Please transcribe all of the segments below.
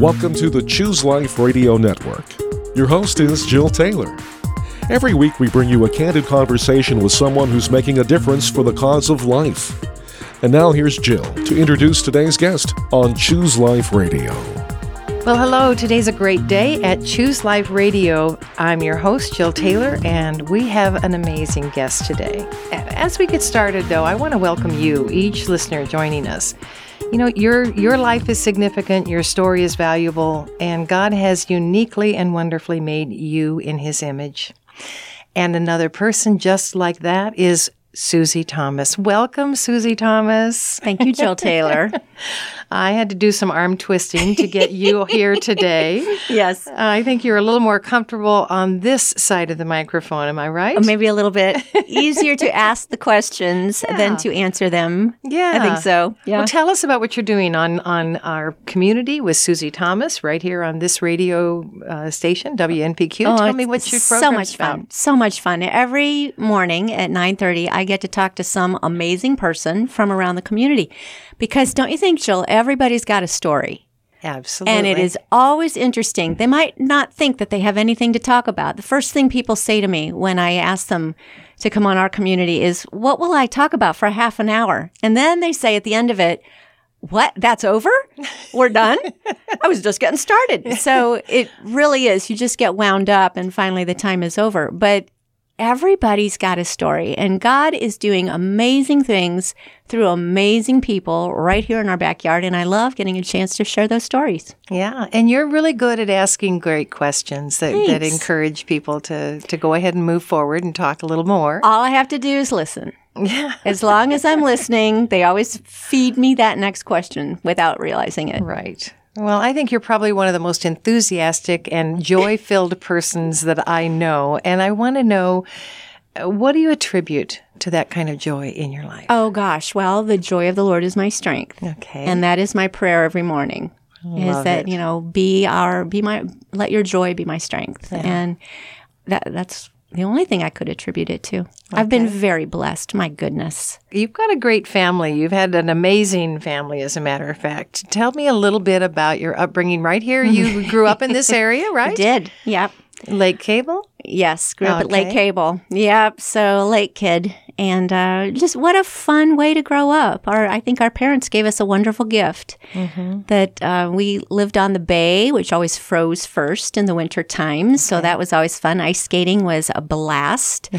Welcome to the Choose Life Radio Network. Your host is Jill Taylor. Every week, we bring you a candid conversation with someone who's making a difference for the cause of life. And now here's Jill to introduce today's guest on Choose Life Radio. Well, hello. Today's a great day at Choose Life Radio. I'm your host, Jill Taylor, and we have an amazing guest today. As we get started, though, I want to welcome you, each listener joining us. You know, your your life is significant, your story is valuable, and God has uniquely and wonderfully made you in his image. And another person just like that is Susie Thomas. Welcome, Susie Thomas. Thank you, Jill Taylor. I had to do some arm twisting to get you here today. yes. Uh, I think you're a little more comfortable on this side of the microphone. Am I right? Maybe a little bit easier to ask the questions yeah. than to answer them. Yeah. I think so. Yeah. Well, tell us about what you're doing on, on our community with Susie Thomas right here on this radio uh, station, WNPQ. Oh, tell me what your so much about. fun. So much fun. Every morning at 9:30, I get to talk to some amazing person from around the community. Because don't you think, Jill, everybody's got a story. Absolutely. And it is always interesting. They might not think that they have anything to talk about. The first thing people say to me when I ask them to come on our community is, What will I talk about for half an hour? And then they say at the end of it, what? That's over? We're done? I was just getting started. So it really is. You just get wound up and finally the time is over. But everybody's got a story and God is doing amazing things through amazing people right here in our backyard. And I love getting a chance to share those stories. Yeah. And you're really good at asking great questions that, that encourage people to, to go ahead and move forward and talk a little more. All I have to do is listen. Yeah. as long as I'm listening, they always feed me that next question without realizing it. Right. Well, I think you're probably one of the most enthusiastic and joy filled persons that I know. And I want to know uh, what do you attribute to that kind of joy in your life? Oh, gosh. Well, the joy of the Lord is my strength. Okay. And that is my prayer every morning. Love is that, it. you know, be our, be my, let your joy be my strength. Yeah. And that, that's the only thing I could attribute it to. I've been very blessed. My goodness. You've got a great family. You've had an amazing family, as a matter of fact. Tell me a little bit about your upbringing right here. You grew up in this area, right? I did. Yep. Lake Cable? Yes, grew up at Lake Cable. Yep, so Lake kid, and uh, just what a fun way to grow up. Our, I think our parents gave us a wonderful gift that uh, we lived on the bay, which always froze first in the winter times. So that was always fun. Ice skating was a blast.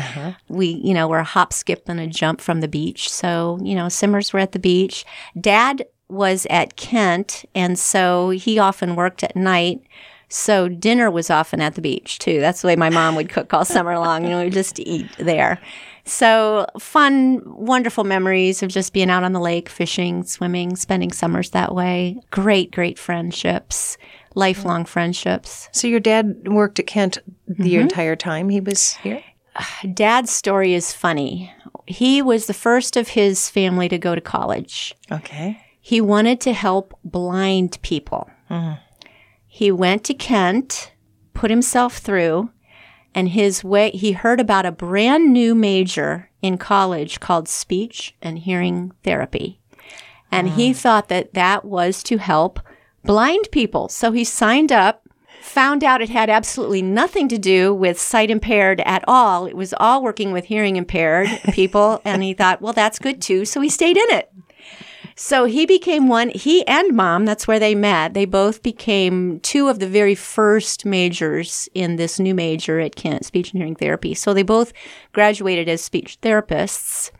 We, you know, were a hop, skip, and a jump from the beach. So you know, Simmers were at the beach. Dad was at Kent, and so he often worked at night. So dinner was often at the beach too. That's the way my mom would cook all summer long. You know, we just eat there. So fun, wonderful memories of just being out on the lake, fishing, swimming, spending summers that way. Great, great friendships, lifelong friendships. So your dad worked at Kent the mm-hmm. entire time he was here? Dad's story is funny. He was the first of his family to go to college. Okay. He wanted to help blind people. Mm-hmm. He went to Kent, put himself through, and his way, he heard about a brand new major in college called speech and hearing therapy. And he ah. thought that that was to help blind people. So he signed up, found out it had absolutely nothing to do with sight impaired at all. It was all working with hearing impaired people. and he thought, well, that's good too. So he stayed in it. So he became one, he and mom, that's where they met. They both became two of the very first majors in this new major at Kent, speech and hearing therapy. So they both graduated as speech therapists.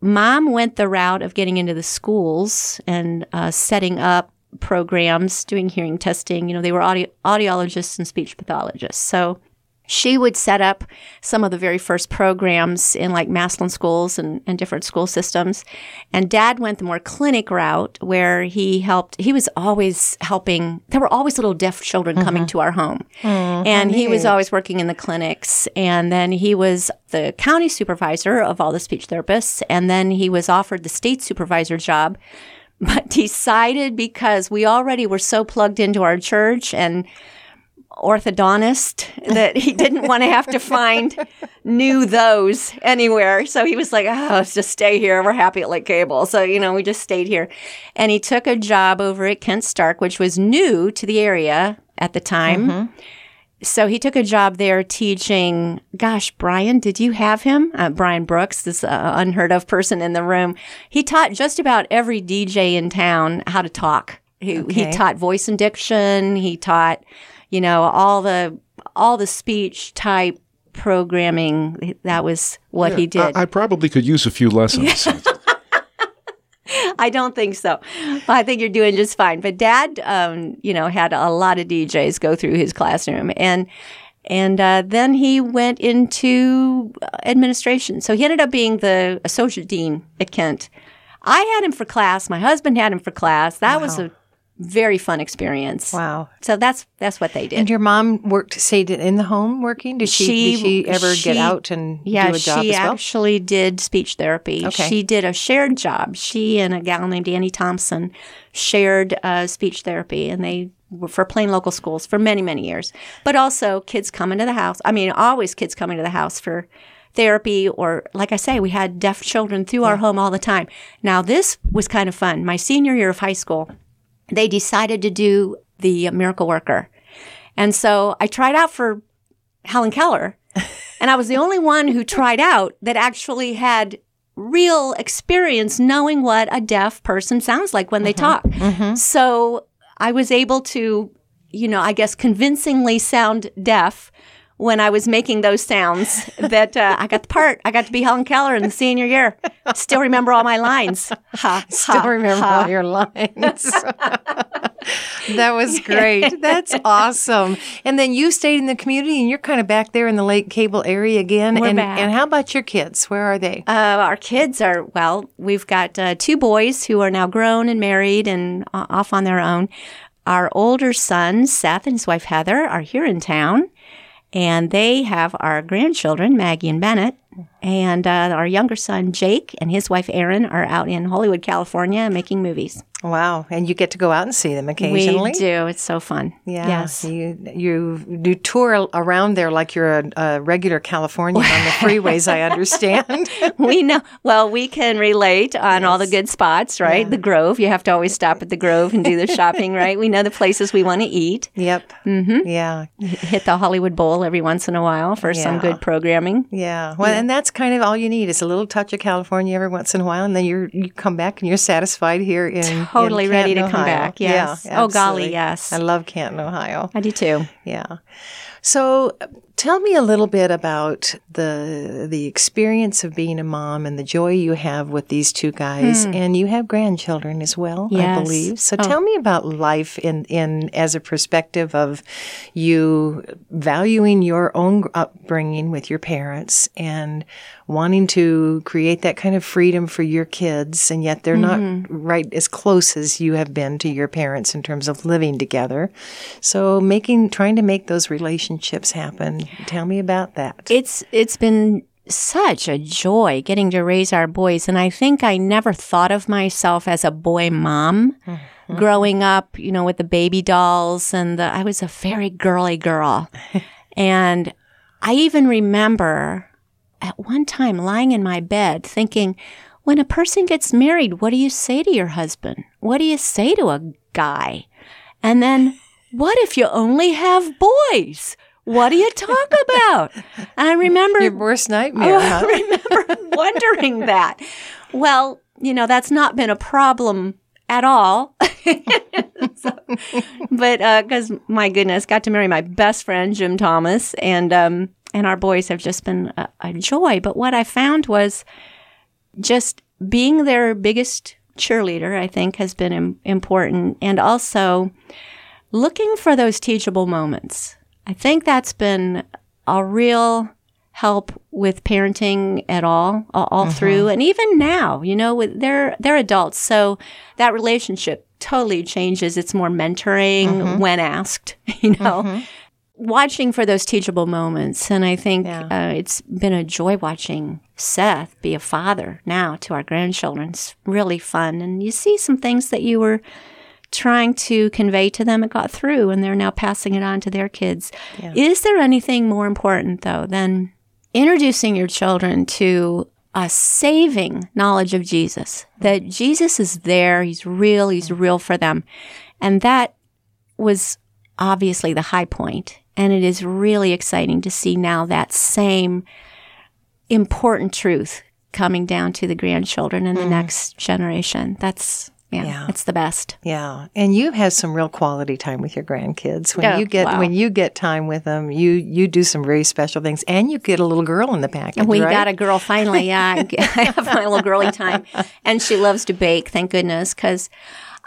Mom went the route of getting into the schools and uh, setting up programs, doing hearing testing. You know, they were audio- audiologists and speech pathologists. So she would set up some of the very first programs in like Massillon schools and, and different school systems. And dad went the more clinic route where he helped, he was always helping, there were always little deaf children mm-hmm. coming to our home. Mm-hmm. and he was always working in the clinics. And then he was the county supervisor of all the speech therapists. And then he was offered the state supervisor job but decided because we already were so plugged into our church and orthodontist that he didn't want to have to find new those anywhere. So he was like, oh, let's just stay here. We're happy at Lake Cable. So, you know, we just stayed here. And he took a job over at Kent Stark, which was new to the area at the time. So he took a job there teaching. Gosh, Brian, did you have him? Uh, Brian Brooks, this uh, unheard of person in the room. He taught just about every DJ in town how to talk. He, he taught voice and diction. He taught, you know, all the all the speech type programming. That was what he did. I, I probably could use a few lessons. I don't think so. I think you're doing just fine. But Dad, um, you know, had a lot of DJs go through his classroom, and and uh, then he went into administration. So he ended up being the associate dean at Kent. I had him for class. My husband had him for class. That was a very fun experience. Wow. So that's that's what they did. And your mom worked, stayed in the home working? Did she, did She- she ever she- get out and Yeah, do a job she as well? actually did speech therapy. Okay. She did a shared job. She and a gal named Annie Thompson shared uh, speech therapy, and they were for plain local schools for many, many years. But also kids coming to the house. I mean, always kids coming to the house for therapy, or like I say, we had deaf children through our home all the time. Now, this was kind of fun. My senior year of high school, they decided to do the miracle worker. And so I tried out for Helen Keller. And I was the only one who tried out that actually had real experience knowing what a deaf person sounds like when they mm-hmm. talk. Mm-hmm. So I was able to, you know, I guess convincingly sound deaf when I was making those sounds that uh, I got the part. I got to be Helen Keller in the senior year. Still remember all my lines. Ha, Still ha, remember ha. all your lines. that was great. That's awesome. And then you stayed in the community and you're kind of back there in the Lake Cable area again. We're and, back. and how about your kids? Where are they? Uh, our kids are, well, we've got uh, two boys who are now grown and married and uh, off on their own. Our older son, Seth, and his wife, Heather, are here in town. And they have our grandchildren, Maggie and Bennett. And uh, our younger son, Jake, and his wife, Erin, are out in Hollywood, California, making movies. Wow. And you get to go out and see them occasionally? We do. It's so fun. Yeah. Yes. You you do tour around there like you're a, a regular Californian on the freeways, I understand. we know. Well, we can relate on all the good spots, right? The Grove. You have to always stop at the Grove and do the shopping, right? We know the places we want to eat. yep. Mm-hmm. Yeah. Hit the Hollywood Bowl every once in a while for some good programming. Yeah. Well, and that's kind of all you need is a little touch of California every once in a while, and then you're you come back and you're satisfied here in Totally in ready to Canton, come back, yes. Yeah, Oh, golly, yes. I love Canton, Ohio. I do too. Yeah. So, tell me a little bit about the the experience of being a mom and the joy you have with these two guys, and you have grandchildren as well, I Hmm. Yes. Oh. believe. So, tell me about life in in as a perspective of you valuing your own upbringing with your parents and wanting to create that kind of freedom for your kids, and yet they're Mm-hmm. not right as close as you have been to your parents in terms of living together. So making trying to make those relationships happen. Tell me about that. It's it's been such a joy getting to raise our boys and I think I never thought of myself as a boy mom mm-hmm. growing up, you know, with the baby dolls and the I was a very girly girl. and I even remember at one time lying in my bed thinking when a person gets married, what do you say to your husband? What do you say to a guy? And then what if you only have boys? What do you talk about? And I remember Your worst nightmare, huh? I remember wondering that. Well, you know, that's not been a problem at all. So- but because my goodness, got to marry my best friend Jim Thomas, and um, and our boys have just been a, a joy. But what I found was just being their biggest cheerleader. I think has been Im- important, and also looking for those teachable moments. I think that's been a real help with parenting at all, all, all through, and even now, you know, with they're they're adults, so that relationship totally changes. It's more mentoring mm-hmm. when asked, you know. Mm-hmm. Watching for those teachable moments, and I think Yeah. uh, it's been a joy watching Seth be a father now to our grandchildren. It's really fun, and you see some things that you were trying to convey to them, it got through and they're now passing it on to their kids. Is there anything more important, though, than introducing your children to a saving knowledge of Jesus? That Jesus is there, He's real, He's real for them. And that was obviously the high point. And it is really exciting to see now that same important truth coming down to the grandchildren and the mm. next generation. That's yeah, Yeah. it's the best. Yeah, and you have some real quality time with your grandkids. When Oh, you get wow. when you get time with them, you you do some very special things, and you get a little girl in the package. We right? got a girl finally. Yeah, I I have my little girly time, and she loves to bake. Thank goodness, because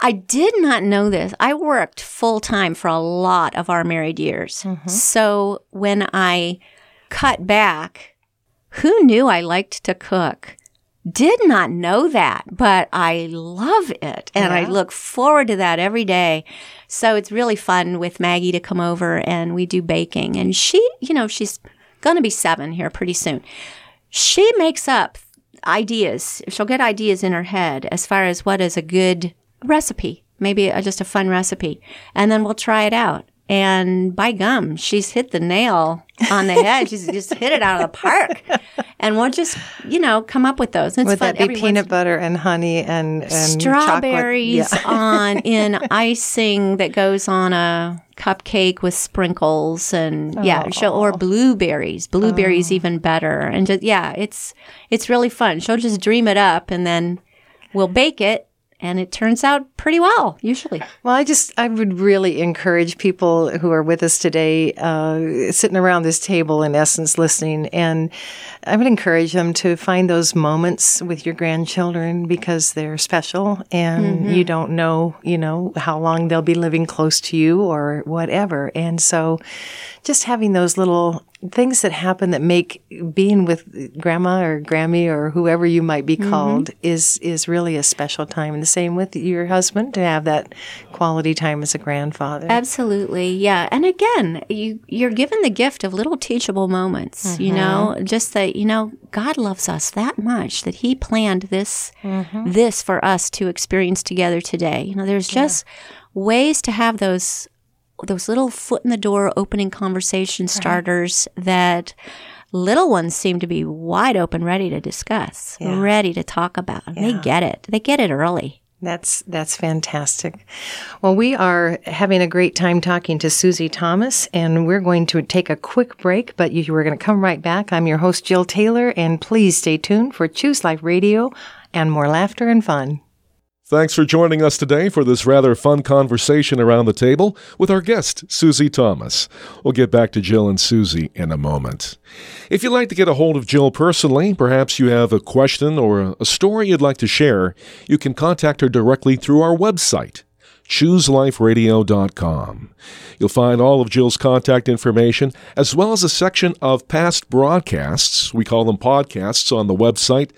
I did not know this. I worked full time for a lot of our married years. Mm-hmm. So when I cut back, who knew I liked to cook? Did not know that, but I love it. And I look forward to that every day. So it's really fun with Maggie to come over and we do baking. And she, you know, she's going to be seven here pretty soon. She makes up ideas. She'll get ideas in her head as far as what is a good recipe, maybe a, just a fun recipe. And then we'll try it out. And by gum, she's hit the nail on the head. she's just hit it out of the park. And we'll just, you know, come up with those. It's Would fun. that be Every once- peanut butter and honey and, and strawberries Yeah. on in icing that goes on a cupcake with sprinkles and yeah oh. she'll, or blueberries blueberries oh. even better and just yeah it's it's really fun she'll just dream it up and then we'll bake it and it turns out pretty well usually. Well, I just, I would really encourage people who are with us today, uh, sitting around this table, in essence, listening, and I would encourage them to find those moments with your grandchildren because they're special. And you don't know, you know, how long they'll be living close to you or whatever. And so just having those little things that happen that make being with grandma or grammy or whoever you might be mm-hmm. called is is really a special time and the same with your husband to have that quality time as a grandfather Absolutely. Yeah. And again, you you're given the gift of little teachable moments, you know, mm-hmm. just that you know God loves us that much that he planned this mm-hmm. this for us to experience together today. You know, there's just ways to have those those little foot in the door opening conversation uh-huh. starters that little ones seem to be wide open ready to discuss, ready to talk about. They get it. They get it early. That's that's fantastic. Well, we are having a great time talking to Susie Thomas, and we're going to take a quick break, but you, we're going to come right back. I'm your host, Jill Taylor, and please stay tuned for Choose Life Radio and more laughter and fun. Thanks for joining us today for this rather fun conversation around the table with our guest, Susie Thomas. We'll get back to Jill and Susie in a moment. If you'd like to get a hold of Jill personally, perhaps you have a question or a- story you'd like to share, you can contact her directly through our website, chooseliferadio.com. You'll find all of Jill's contact information as well as a section of past broadcasts. We call them podcasts on the website.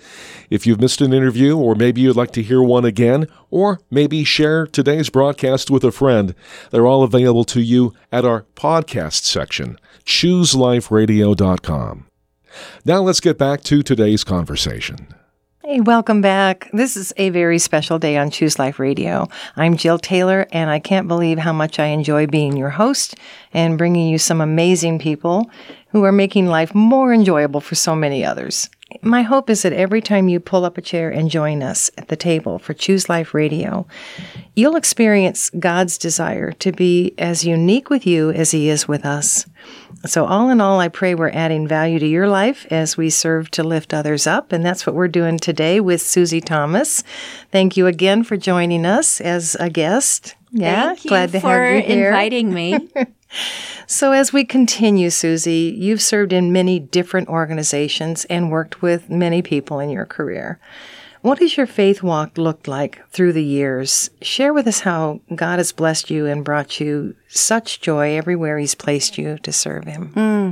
If you've missed an interview or maybe you'd like to hear one again or maybe share today's broadcast with a friend, they're all available to you at our podcast section, chooseliferadio.com. Now let's get back to today's conversation. Hey, welcome back. This is a very special day on Choose Life Radio. I'm Jill Taylor, and I can't believe how much I enjoy being your host and bringing you some amazing people who are making life more enjoyable for so many others. My hope is that every time you pull up a chair and join us at the table for Choose Life Radio, you'll experience God's desire to be as unique with you as He is with us. So, all in all, I pray we're adding value to your life as we serve to lift others up. And that's what we're doing today with Susie Thomas. Thank you again for joining us as a guest. Yeah, Thank you glad to have you here. inviting me. So, as we continue, Susie, you've served in many different organizations and worked with many people in your career. What has your faith walk looked like through the years? Share with us how God has blessed you and brought you such joy everywhere He's placed you to serve Him. Hmm.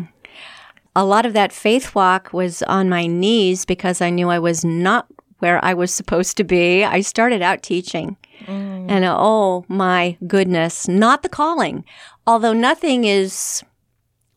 a lot of that faith walk was on my knees because I knew I was not where I was supposed to be. I started out teaching. Mm. And oh my goodness, not the calling. Although nothing is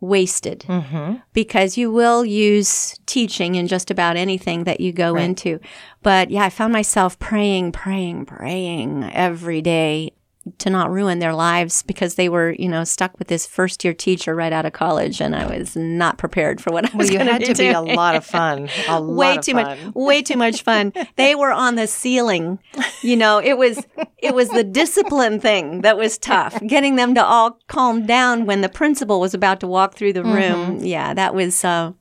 wasted. Mm-hmm. Because you will use teaching in just about anything that you go into. But yeah, I found myself praying, praying, praying every day to not ruin their lives because they were, you know, stuck with this first year teacher right out of college, and I was not prepared for what I was Well, you going had be to be a lot of fun. A way lot of too fun. much way too much fun they were on the ceiling you know it was it was the discipline thing that was tough getting them to all calm down when the principal was about to walk through the room Mm-hmm. yeah that was uh,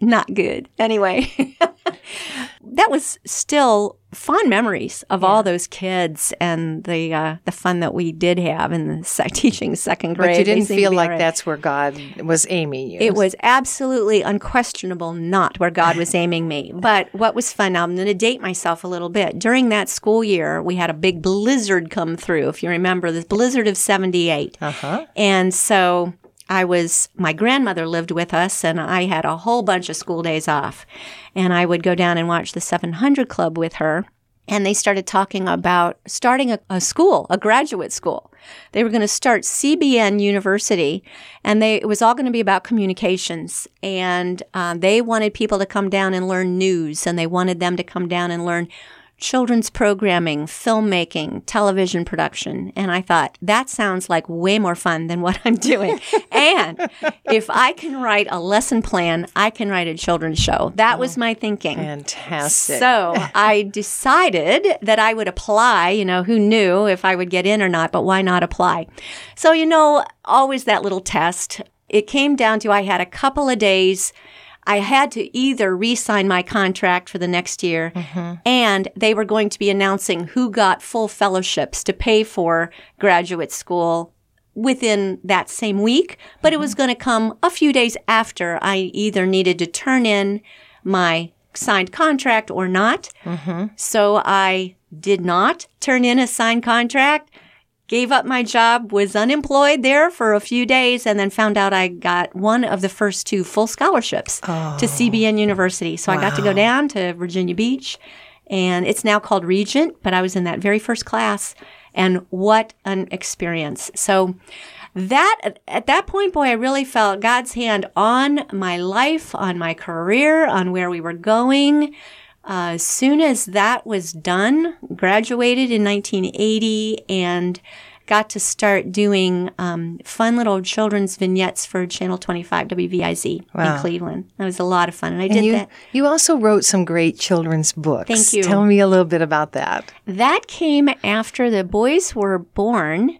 not good anyway that was still fond memories of all those kids and the uh, the fun that we did have in the sec- teaching second grade But you didn't feel like right. that's where God was aiming you. It was absolutely unquestionable not where God was aiming me. But what was fun, I'm going to date myself a little bit. During that school year, we had a big blizzard come through, if you remember, this blizzard of 78. Uh-huh. And so I was, my grandmother lived with us, and I had a whole bunch of school days off. And I would go down and watch the 700 Club with her. And they started talking about starting a, a school, a graduate school. They were going to start CBN University, and they, it was all going to be about communications. And um, they wanted people to come down and learn news, and they wanted them to come down and learn children's programming, filmmaking, television production. And I thought, that sounds like way more fun than what I'm doing. and if I can write a lesson plan, I can write a children's show. That was oh, my thinking. fantastic. So I decided that I would apply. You know, who knew if I would get in or not, but why not apply? So, you know, always that little test. It came down to I had a couple of days. I had to either re sign my contract for the next year, mm-hmm. and they were going to be announcing who got full fellowships to pay for graduate school within that same week, but it was mm-hmm. going to come a few days after I either needed to turn in my signed contract or not. Mm-hmm. So I did not turn in a signed contract, gave up my job, was unemployed there for a few days, and then found out I got one of the first two full scholarships to oh. CBN University. So I got to go down to Virginia Beach, and it's now called Regent, but I was in that very first class. And what an experience. So that at that point, boy, I really felt God's hand on my life, on my career, on where we were going. Uh, as soon as that was done, graduated in 1980 and got to start doing um, fun little children's vignettes for Channel 25 WVIZ Wow. in Cleveland. That was a lot of fun, and I and did you, that. you also wrote some great children's books. Thank you. Tell me a little bit about that. That came after the boys were born.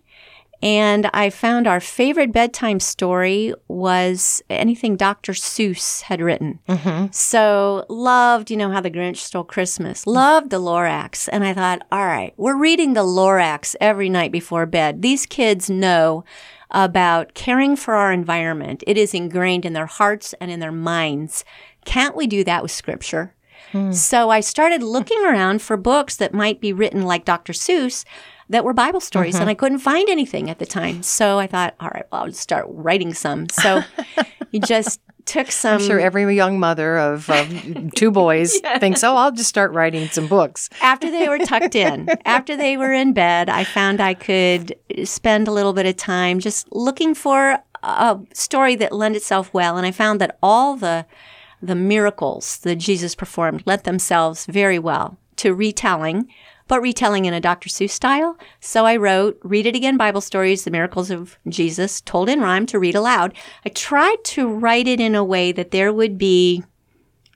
And I found our favorite bedtime story was anything Dr. Seuss had written. Mm-hmm. So loved, you know, how the Grinch stole Christmas. Loved the Lorax. And I thought, all right, we're reading the Lorax every night before bed. These kids know about caring for our environment. It is ingrained in their hearts and in their minds. Can't we do that with scripture? Hmm. So I started looking around for books that might be written like Dr. Seuss that were Bible stories, and mm-hmm. I couldn't find anything at the time. So I thought, all right, well, I'll just start writing some. So you just took some. I'm sure every young mother of, of two boys thinks, oh, I'll just start writing some books. after they were tucked in, after they were in bed, I found I could spend a little bit of time just looking for a story that lent itself well. And I found that all the the miracles that Jesus performed lent themselves very well to retelling, but retelling in a Dr. Seuss style. So I wrote Read It Again Bible Stories, The Miracles of Jesus, told in rhyme to read aloud. I tried to write it in a way that there would be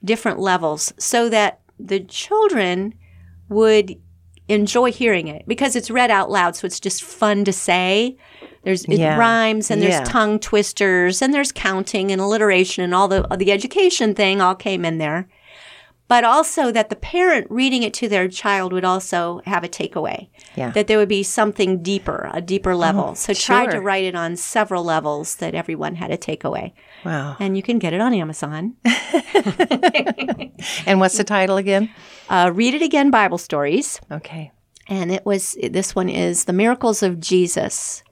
different levels so that the children would enjoy hearing it because it's read out loud so it's just fun to say there's it Yeah. rhymes and there's Yeah. tongue twisters and there's counting and alliteration and all the the education thing all came in there but also that the parent reading it to their child would also have a takeaway Yeah. that there would be something deeper a deeper level so tried to write it on several levels that everyone had a takeaway Wow. and you can get it on amazon And what's the title again? uh, read it again bible stories Okay. and it was this one is the miracles of jesus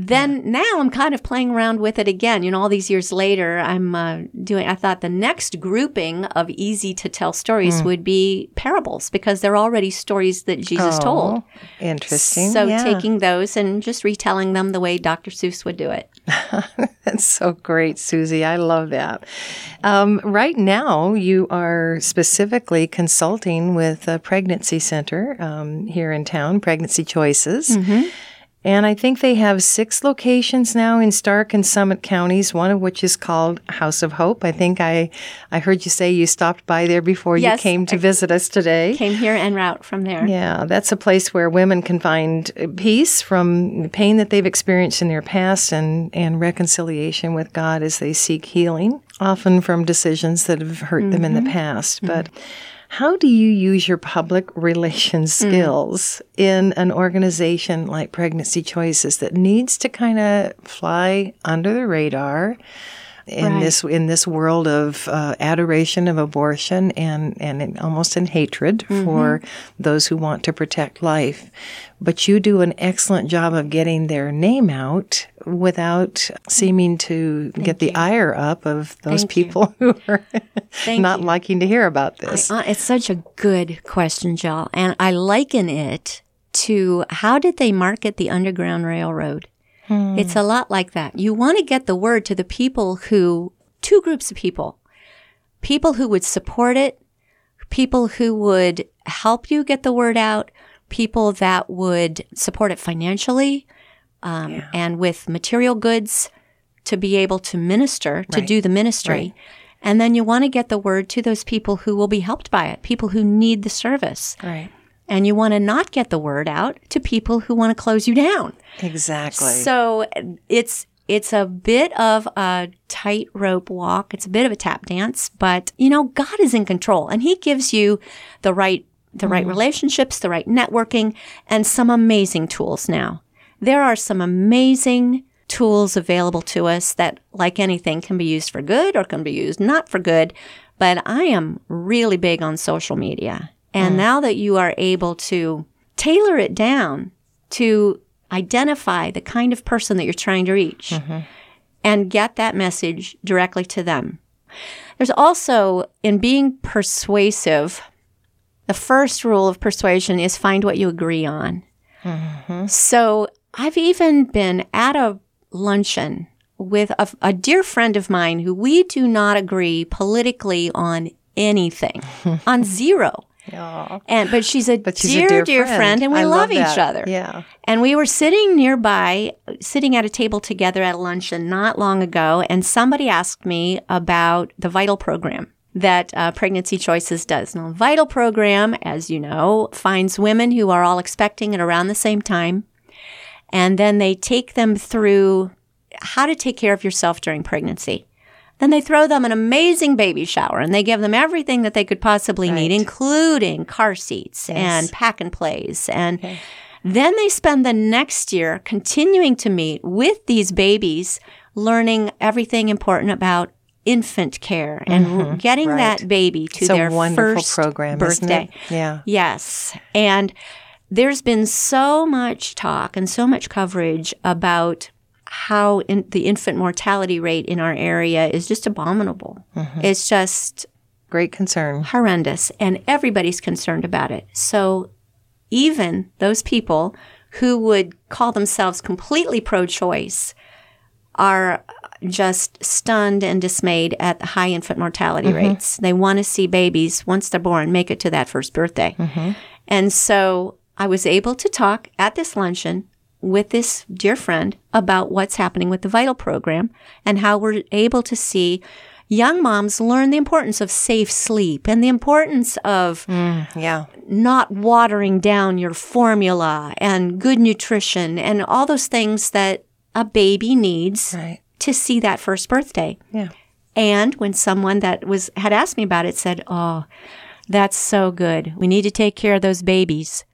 then now I'm kind of playing around with it again. You know, all these years later, I'm uh, doing. I thought the next grouping of easy to tell stories would be parables because they're already stories that Jesus told. Oh, Interesting. So yeah. taking those and just retelling them the way Dr. Seuss would do it. That's so great, Susie. I love that. Um, right now, you are specifically consulting with a pregnancy center um, here in town, Pregnancy Choices. And I think they have six locations now in Stark and Summit counties, one of which is called House of Hope. I think I, I heard you say you stopped by there before Yes, you came to I- visit us today. Came here en route from there. Yeah, that's a place where women can find uh, peace from the pain that they've experienced in their past and, and reconciliation with God as they seek healing, often from decisions that have hurt them in the mm-hmm. past. But mm-hmm. How do you use your public relations mm. skills in an organization like Pregnancy Choices that needs to kind of fly under the radar? In Right. this in this world of uh, adoration of abortion and and in, almost in hatred for those who want to protect life, but you do an excellent job of getting their name out without seeming to get the ire up of those Thank you. people who are not you. liking to hear about this. Uh, it's such a good question, Jill. And I liken it to how did they market the Underground Railroad? It's a lot like that. You want to get the word to the people who, two groups of people, people who would support it, people who would help you get the word out, people that would support it financially um, and with material goods to be able to minister, to Right. do the ministry. Right. And then you want to get the word to those people who will be helped by it, people who need the service. right. And you want to not get the word out to people who want to close you down. Exactly. So it's it's a bit of a tightrope walk. It's a bit of a tap dance, but you know, God is in control and he gives you the right the right mm-hmm. relationships, the right networking and some amazing tools now. There are some amazing tools available to us that like anything can be used for good or can be used not for good, but I am really big on social media. And mm. now that you are able to tailor it down to identify the kind of person that you're trying to reach mm-hmm. and get that message directly to them. There's also, in being persuasive, the first rule of persuasion is find what you agree on. Mm-hmm. So I've even been at a luncheon with a, a dear friend of mine who we do not agree politically on anything, on zero. Aw. And but she's a, But she's dear, a dear, dear friend, and we I love, each other. Yeah. And we were sitting nearby, sitting at a table together at luncheon not long ago, and somebody asked me about the Vital program that uh, Pregnancy Choices does. Now, Vital program, as you know, finds women who are all expecting at around the same time, and then they take them through how to take care of yourself during pregnancy. Then they throw them an amazing baby shower and they give them everything that they could possibly need, including car seats and pack and plays. And then they spend the next year continuing to meet with these babies, learning everything important about infant care and mm-hmm. getting right. that baby to It's a their wonderful first program, isn't birthday. it? Yeah. Yes. And there's been so much talk and so much coverage about how in, the infant mortality rate in our area is just abominable. Mm-hmm. It's just Great concern. horrendous, and everybody's concerned about it. So even those people who would call themselves completely pro choice are just stunned and dismayed at the high infant mortality mm-hmm. rates. They want to see babies, once they're born, make it to that first birthday. Mm-hmm. And so I was able to talk at this luncheon with this dear friend about what's happening with the Vital program and how we're able to see young moms learn the importance of safe sleep and the importance of mm, Yeah. not watering down your formula and good nutrition and all those things that a baby needs Right. to see that first birthday. Yeah. And when someone that was had asked me about it said, "Oh, that's so good. We need to take care of those babies."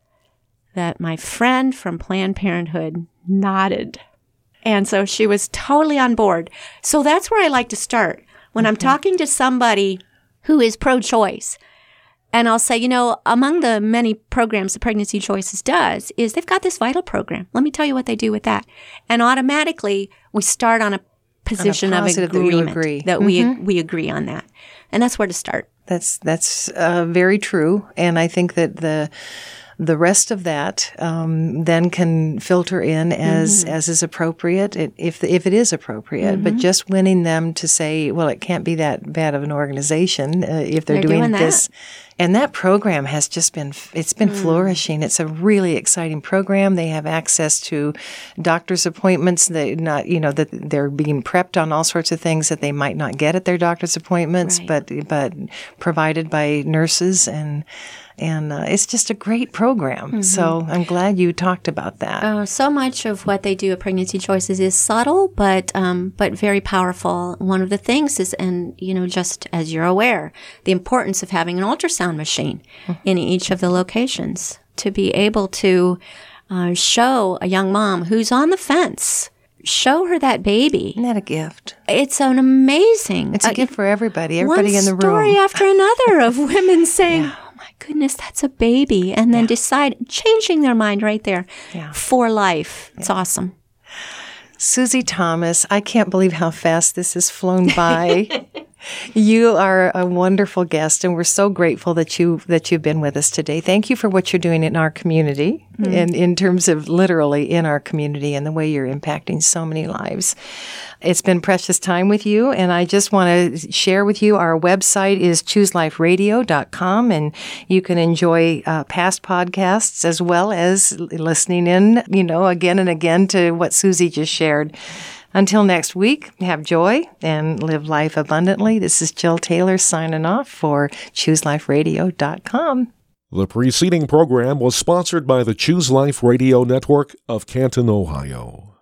That my friend from Planned Parenthood nodded. And so she was totally on board. So that's where I like to start. When I'm talking to somebody who is pro choice, And I'll say, you know, among the many programs that Pregnancy Choices does is they've got this vital program. Let me tell you what they do with that. And automatically we start on a position of positive that you agreement agree. that we we agree on that. And that's where to start. That's that's uh, very true, and I think that the the rest of that um, then can filter in as as is appropriate if if it is appropriate. But just winning them to say, well, it can't be that bad of an organization uh, if they're, They're doing that. this. And that program has just been it's been flourishing. It's a really exciting program. They have access to doctor's appointments. They not you know that they're being prepped on all sorts of things that they might not get at their doctor's appointments, Right. but but provided by nurses and and uh, it's just a great program. So I'm glad you talked about that. Uh, so much of what they do at Pregnancy Choices is subtle, but um, but very powerful. One of the things is, and you know, just as you're aware, the importance of having an ultrasound machine in each of the locations to be able to uh, show a young mom who's on the fence, show her that baby. Isn't that a gift? It's an amazing. It's a uh, gift for everybody. Everybody in the room. story after another of women saying, "Oh my goodness, that's a baby," and then decide changing their mind right there Yeah. for life. It's awesome. Susie Thomas, I can't believe how fast this has flown by. you are a wonderful guest, and we're so grateful that you that you've been with us today. Thank you for what you're doing in our community, and in terms of literally in our community, and the way you're impacting so many lives. It's been precious time with you, and I just want to share with you our website is chooseliferadio.com, and you can enjoy uh, past podcasts as well as listening in, you know, again and again to what Susie just shared. Until next week, have joy and live life abundantly. This is Jill Taylor signing off for chooseliferadio.com. The preceding program was sponsored by the Choose Life Radio Network of Canton, Ohio.